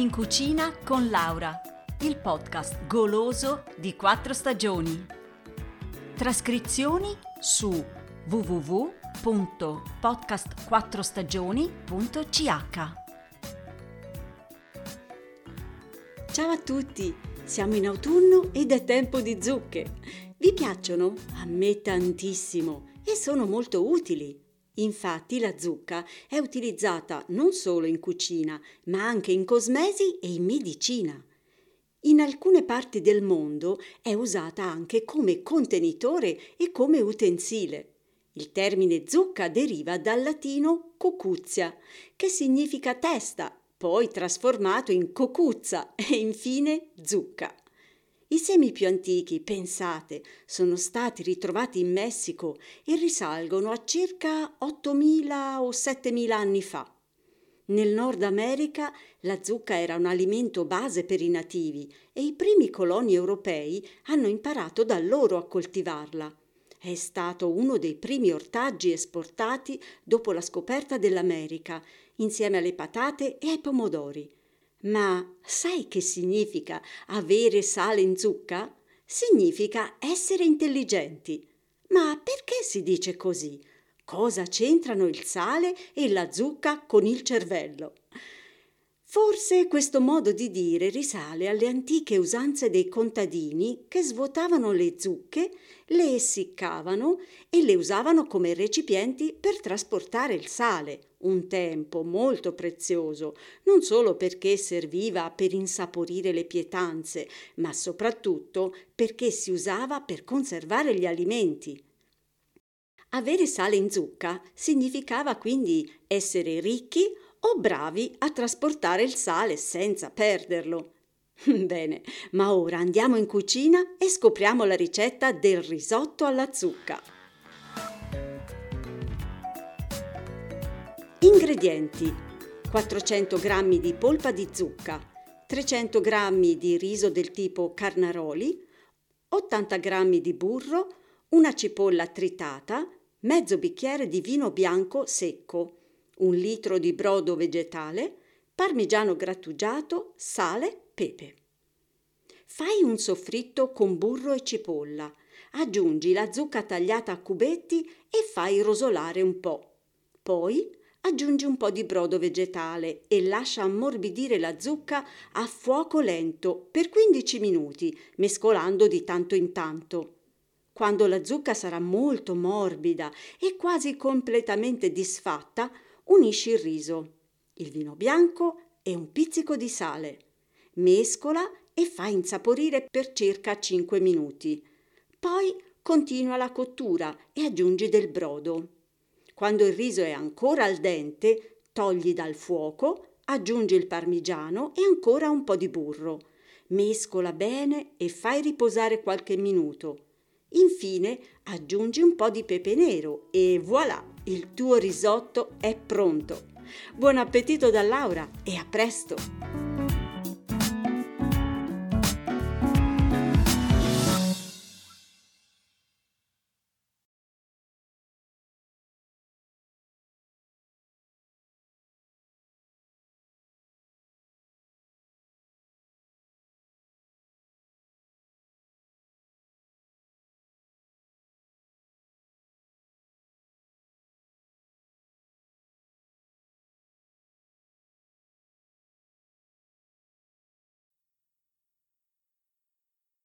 In cucina con Laura, il podcast goloso di quattro stagioni. Trascrizioni su www.podcastquattrostagioni.ch. Ciao a tutti, siamo in autunno ed è tempo di zucche. Vi piacciono? A me tantissimo e sono molto utili. Infatti la zucca è utilizzata non solo in cucina, ma anche in cosmesi e in medicina. In alcune parti del mondo è usata anche come contenitore e come utensile. Il termine zucca deriva dal latino cocuzia, che significa testa, poi trasformato in cocuzza e infine zucca. I semi più antichi, pensate, sono stati ritrovati in Messico e risalgono a circa 8.000 o 7.000 anni fa. Nel Nord America la zucca era un alimento base per i nativi e i primi coloni europei hanno imparato da loro a coltivarla. È stato uno dei primi ortaggi esportati dopo la scoperta dell'America, insieme alle patate e ai pomodori. Ma sai che significa avere sale in zucca? Significa essere intelligenti. Ma perché si dice così? Cosa c'entrano il sale e la zucca con il cervello? Forse questo modo di dire risale alle antiche usanze dei contadini che svuotavano le zucche, le essiccavano e le usavano come recipienti per trasportare il sale, un tempo molto prezioso, non solo perché serviva per insaporire le pietanze, ma soprattutto perché si usava per conservare gli alimenti. Avere sale in zucca significava quindi essere ricchi o bravi a trasportare il sale senza perderlo. Bene, ma ora andiamo in cucina e scopriamo la ricetta del risotto alla zucca. Ingredienti: 400 g di polpa di zucca, 300 g di riso del tipo carnaroli, 80 g di burro, una cipolla tritata, mezzo bicchiere di vino bianco secco un litro di brodo vegetale, parmigiano grattugiato, sale, pepe. Fai un soffritto con burro e cipolla. Aggiungi la zucca tagliata a cubetti e fai rosolare un po'. Poi aggiungi un po' di brodo vegetale e lascia ammorbidire la zucca a fuoco lento per 15 minuti, mescolando di tanto in tanto. Quando la zucca sarà molto morbida e quasi completamente disfatta, unisci il riso, il vino bianco e un pizzico di sale. Mescola e fai insaporire per circa 5 minuti. Poi continua la cottura e aggiungi del brodo. Quando il riso è ancora al dente, togli dal fuoco, aggiungi il parmigiano e ancora un po' di burro. Mescola bene e fai riposare qualche minuto. Infine aggiungi un po' di pepe nero e voilà, il tuo risotto è pronto. Buon appetito da Laura e a presto!